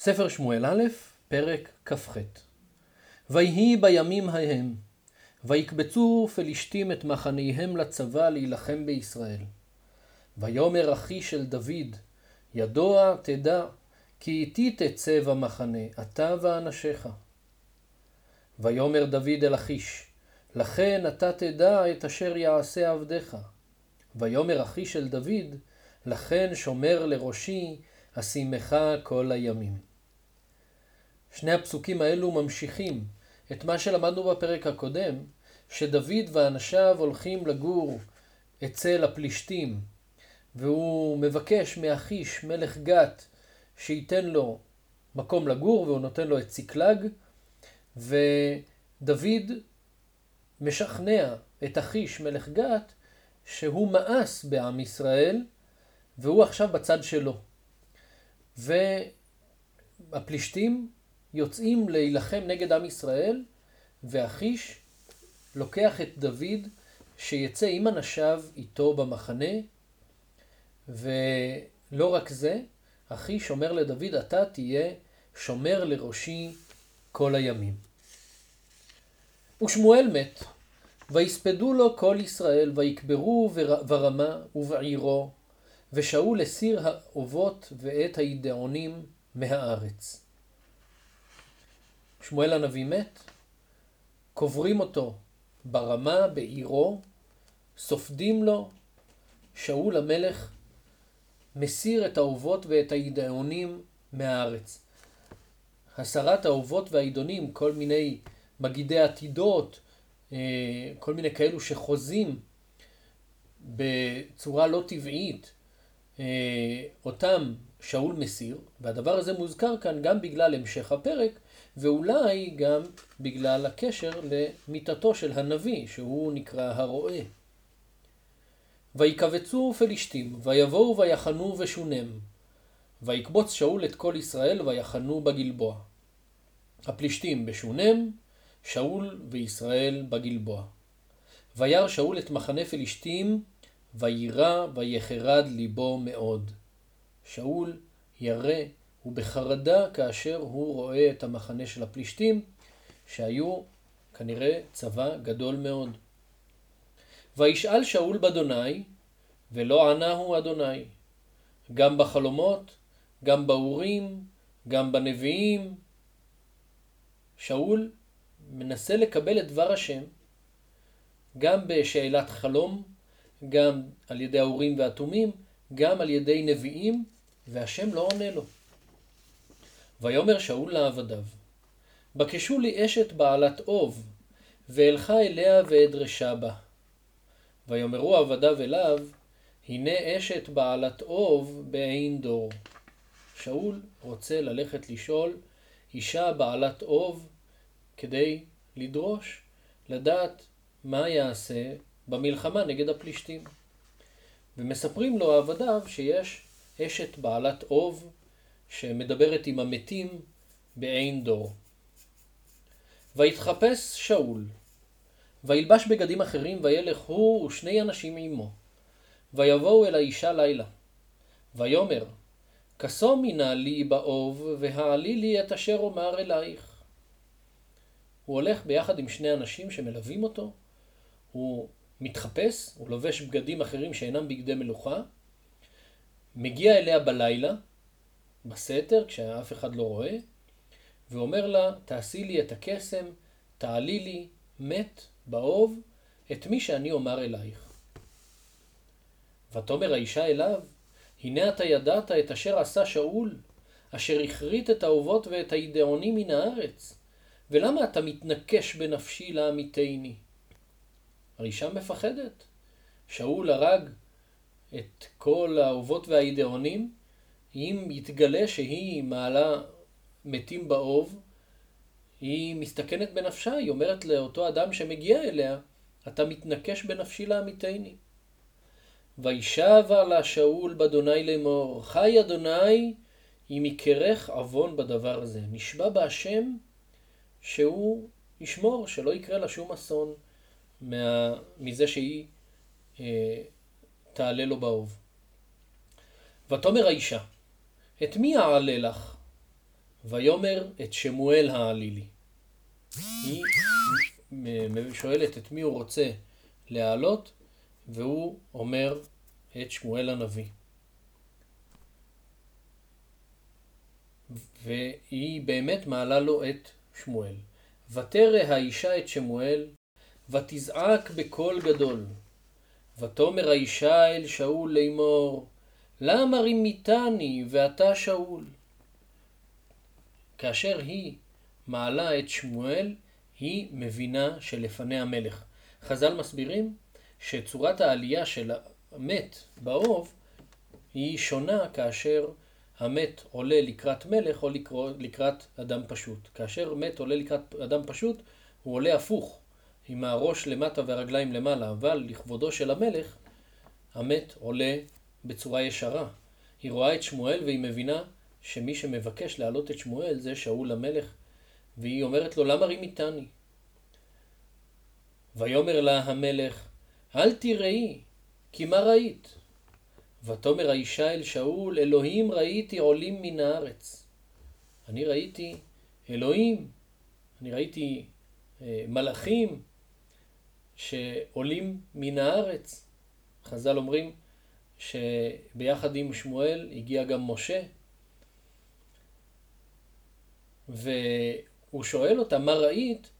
ספר שמואל א', פרק כ"ח. ויהי בימים ההם, ויקבצו פלישתים את מחניהם לצבא להילחם בישראל. ויאמר אחי של דוד, ידוע תדע, כי איתי תצא במחנה, אתה ואנשיך. ויאמר דוד אל אחיש, לכן אתה תדע את אשר יעשה עבדיך. ויאמר אחי של דוד, לכן שומר לראשי, אשימך כל הימים. שני הפסוקים האלו ממשיכים את מה שלמדנו בפרק הקודם, שדוד ואנשיו הולכים לגור אצל הפלישתים, והוא מבקש מאחיש מלך גת שייתן לו מקום לגור, והוא נותן לו את ציקלג, ודוד משכנע את אחיש מלך גת שהוא מאס בעם ישראל, והוא עכשיו בצד שלו. והפלישתים יוצאים להילחם נגד עם ישראל, ואחיש לוקח את דוד שיצא עם אנשיו איתו במחנה, ולא רק זה, אחיש אומר לדוד, אתה תהיה שומר לראשי כל הימים. ושמואל מת, ויספדו לו כל ישראל, ויקברו ברמה ובעירו, ושאול הסיר האובות ואת הידעונים מהארץ. שמואל הנביא מת, קוברים אותו ברמה בעירו, סופדים לו, שאול המלך מסיר את האובות ואת העידונים מהארץ. הסרת האובות והעידונים, כל מיני מגידי עתידות, אה, כל מיני כאלו שחוזים בצורה לא טבעית, אה, אותם שאול מסיר, והדבר הזה מוזכר כאן גם בגלל המשך הפרק, ואולי גם בגלל הקשר למיתתו של הנביא, שהוא נקרא הרועה. ויקבצו פלישתים, ויבואו ויחנו ושונם. ויקבוץ שאול את כל ישראל, ויחנו בגלבוע. הפלישתים בשונם, שאול וישראל בגלבוע. וירא שאול את מחנה פלישתים, וירא ויחרד ליבו מאוד. שאול ירא ובחרדה כאשר הוא רואה את המחנה של הפלישתים, שהיו כנראה צבא גדול מאוד. וישאל שאול באדוני, ולא ענהו אדוני, גם בחלומות, גם באורים, גם בנביאים. שאול מנסה לקבל את דבר השם, גם בשאלת חלום, גם על ידי האורים והתומים, גם על ידי נביאים, והשם לא עונה לו. ויאמר שאול לעבדיו, בקשו לי אשת בעלת אוב, ואלכה אליה ואדרשה בה. ויאמרו עבדיו אליו, הנה אשת בעלת אוב בעין דור. שאול רוצה ללכת לשאול אישה בעלת אוב כדי לדרוש, לדעת מה יעשה במלחמה נגד הפלישתים. ומספרים לו עבדיו שיש אשת בעלת אוב שמדברת עם המתים בעין דור. ויתחפש שאול, וילבש בגדים אחרים, וילך הוא ושני אנשים עמו. ויבואו אל האישה לילה. ויאמר, כסום מנה לי באוב, והעלי לי את אשר אומר אלייך. הוא הולך ביחד עם שני אנשים שמלווים אותו, הוא מתחפש, הוא לובש בגדים אחרים שאינם בגדי מלוכה, מגיע אליה בלילה, בסתר, כשאף אחד לא רואה, ואומר לה, תעשי לי את הקסם, תעלי לי, מת, באוב, את מי שאני אומר אלייך. ותאמר האישה אליו, הנה אתה ידעת את אשר עשה שאול, אשר הכרית את האובות ואת הידעונים מן הארץ, ולמה אתה מתנקש בנפשי לעמיתני? האישה מפחדת. שאול הרג את כל האובות והידעונים, אם יתגלה שהיא מעלה מתים באוב, היא מסתכנת בנפשה, היא אומרת לאותו אדם שמגיע אליה, אתה מתנקש בנפשי לעמיתני. וישב לה שאול באדוני לאמור, חי אדוני, אם יקרך עוון בדבר הזה. נשבע בהשם שהוא ישמור, שלא יקרה לה שום אסון מה, מזה שהיא אה, תעלה לו באוב. ותאמר האישה, את מי אעלה לך? ויאמר את שמואל העלילי. היא שואלת את מי הוא רוצה להעלות, והוא אומר את שמואל הנביא. והיא באמת מעלה לו את שמואל. ותרא האישה את שמואל, ותזעק בקול גדול. ותאמר האישה אל שאול לאמור, למה רימיתני ואתה שאול? כאשר היא מעלה את שמואל, היא מבינה שלפני המלך. חז"ל מסבירים שצורת העלייה של המת באוב היא שונה כאשר המת עולה לקראת מלך או לקראת אדם פשוט. כאשר מת עולה לקראת אדם פשוט, הוא עולה הפוך, עם הראש למטה והרגליים למעלה, אבל לכבודו של המלך, המת עולה בצורה ישרה. היא רואה את שמואל והיא מבינה שמי שמבקש להעלות את שמואל זה שאול המלך, והיא אומרת לו, למה רימיתני? ויאמר לה המלך, אל תראי, כי מה ראית? ותאמר האישה אל שאול, אלוהים ראיתי עולים מן הארץ. אני ראיתי אלוהים, אני ראיתי אה, מלאכים שעולים מן הארץ. חז"ל אומרים שביחד עם שמואל הגיע גם משה, והוא שואל אותה, מה ראית?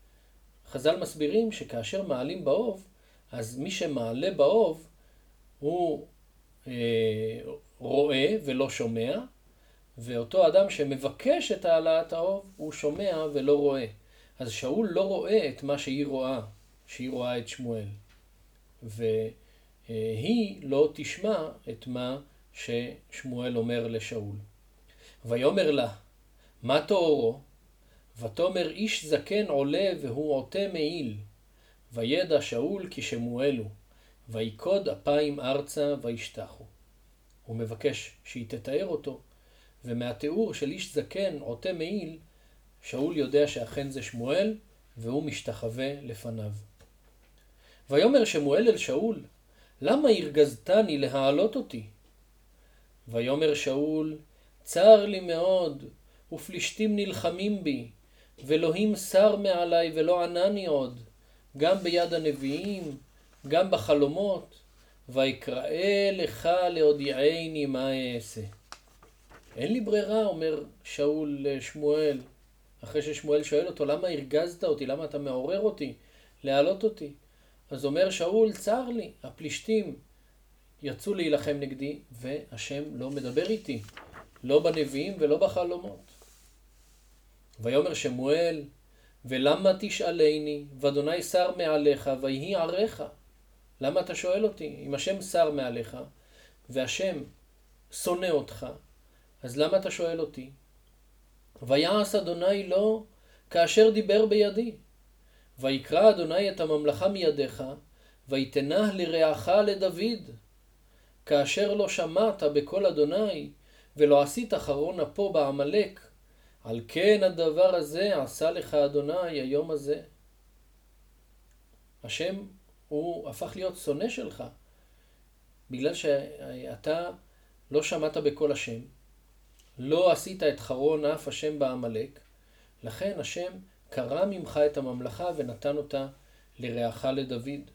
חז"ל מסבירים שכאשר מעלים באוב, אז מי שמעלה באוב הוא אה, רואה ולא שומע, ואותו אדם שמבקש את העלאת האוב, הוא שומע ולא רואה. אז שאול לא רואה את מה שהיא רואה, שהיא רואה את שמואל. והיא לא תשמע את מה ששמואל אומר לשאול. ויאמר לה, מה תוארו? ותאמר איש זקן עולה והוא עוטה מעיל. וידע שאול כי שמואל הוא. ויקוד אפיים ארצה וישתחו. הוא מבקש שהיא תתאר אותו, ומהתיאור של איש זקן עוטה מעיל, שאול יודע שאכן זה שמואל, והוא משתחווה לפניו. ויאמר שמואל אל שאול, למה הרגזתני להעלות אותי? ויאמר שאול, צר לי מאוד, ופלישתים נלחמים בי, ואלוהים שר מעלי ולא ענני עוד, גם ביד הנביאים, גם בחלומות, ויקראה לך להודיעני מה אעשה. אין לי ברירה, אומר שאול לשמואל, אחרי ששמואל שואל אותו, למה הרגזת אותי? למה אתה מעורר אותי? להעלות אותי. אז אומר שאול, צר לי, הפלישתים יצאו להילחם נגדי, והשם לא מדבר איתי, לא בנביאים ולא בחלומות. ויאמר שמואל, ולמה תשאלני, ואדוני שר מעליך, ויהי עריך. למה אתה שואל אותי? אם השם שר מעליך, והשם שונא אותך, אז למה אתה שואל אותי? ויעש אדוני לו כאשר דיבר בידי. ויקרא אדוני את הממלכה מידיך, ויתנה לרעך לדוד. כאשר לא שמעת בקול אדוני, ולא עשית אחרון אפו בעמלק, על כן הדבר הזה עשה לך אדוני היום הזה. השם הוא הפך להיות שונא שלך, בגלל שאתה לא שמעת בקול השם, לא עשית את חרון אף השם בעמלק, לכן השם קרע ממך את הממלכה ונתן אותה לרעך לדוד.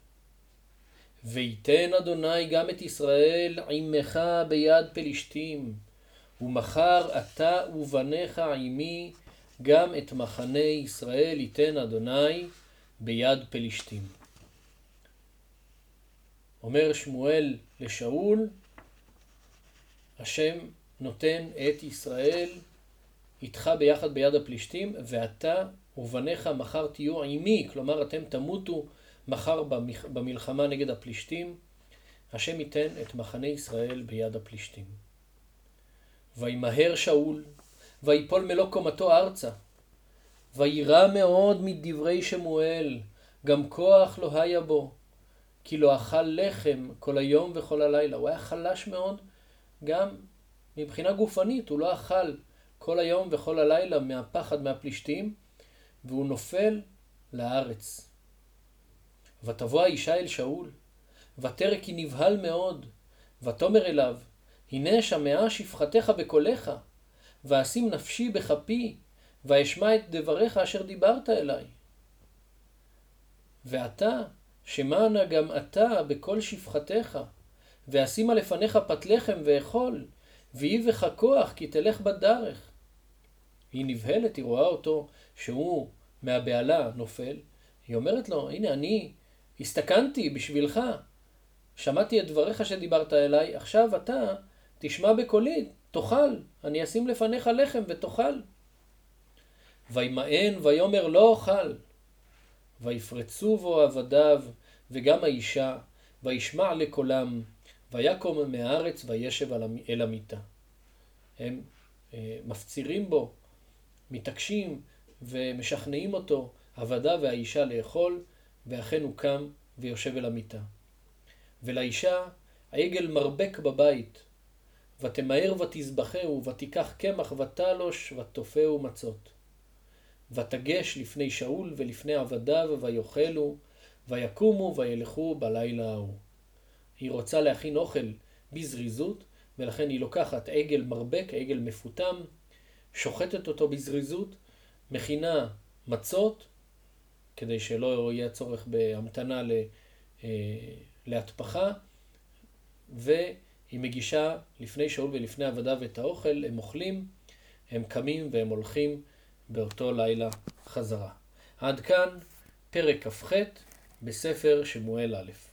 ויתן אדוני גם את ישראל עמך ביד פלישתים, ומחר אתה ובניך עמי גם את מחנה ישראל ייתן אדוני ביד פלישתים. אומר שמואל לשאול, השם נותן את ישראל איתך ביחד ביד הפלישתים, ואתה ובניך מחר תהיו עימי, כלומר אתם תמותו מחר במלחמה נגד הפלישתים, השם ייתן את מחנה ישראל ביד הפלישתים. וימהר שאול, ויפול מלוא קומתו ארצה. וירא מאוד מדברי שמואל, גם כוח לא היה בו, כי לא אכל לחם כל היום וכל הלילה. הוא היה חלש מאוד, גם מבחינה גופנית, הוא לא אכל כל היום וכל הלילה מהפחד מהפלישתים, והוא נופל לארץ. ותבוא האישה אל שאול, ותרא כי נבהל מאוד, ותאמר אליו, הנה שמעה שפחתך בקולך, ואשים נפשי בכפי, ואשמע את דבריך אשר דיברת אליי. ועתה, שמענה גם אתה בכל שפחתך, ואשימה לפניך פת לחם ואכול, ויהי בך כוח כי תלך בדרך. היא נבהלת, היא רואה אותו שהוא מהבהלה נופל, היא אומרת לו, הנה אני הסתכנתי בשבילך, שמעתי את דבריך שדיברת אליי, עכשיו אתה תשמע בקולי, תאכל, אני אשים לפניך לחם ותאכל. וימאן ויאמר לא אוכל. ויפרצו בו עבדיו וגם האישה, וישמע לקולם, ויקום מהארץ וישב אל המיטה. הם אה, מפצירים בו, מתעקשים ומשכנעים אותו, עבדיו והאישה לאכול, ואכן הוא קם ויושב אל המיטה. ולאישה העגל מרבק בבית, ותמהר ותזבחהו, ותיקח קמח ותלוש, ותופהו מצות. ותגש לפני שאול ולפני עבדיו, ויאכלו, ויקומו וילכו בלילה ההוא. היא רוצה להכין אוכל בזריזות, ולכן היא לוקחת עגל מרבק, עגל מפותם, שוחטת אותו בזריזות, מכינה מצות, כדי שלא יהיה צורך בהמתנה אה, להטפחה, והיא מגישה לפני שאול ולפני עבדיו את האוכל, הם אוכלים, הם קמים והם הולכים באותו לילה חזרה. עד כאן פרק כ"ח בספר שמואל א'.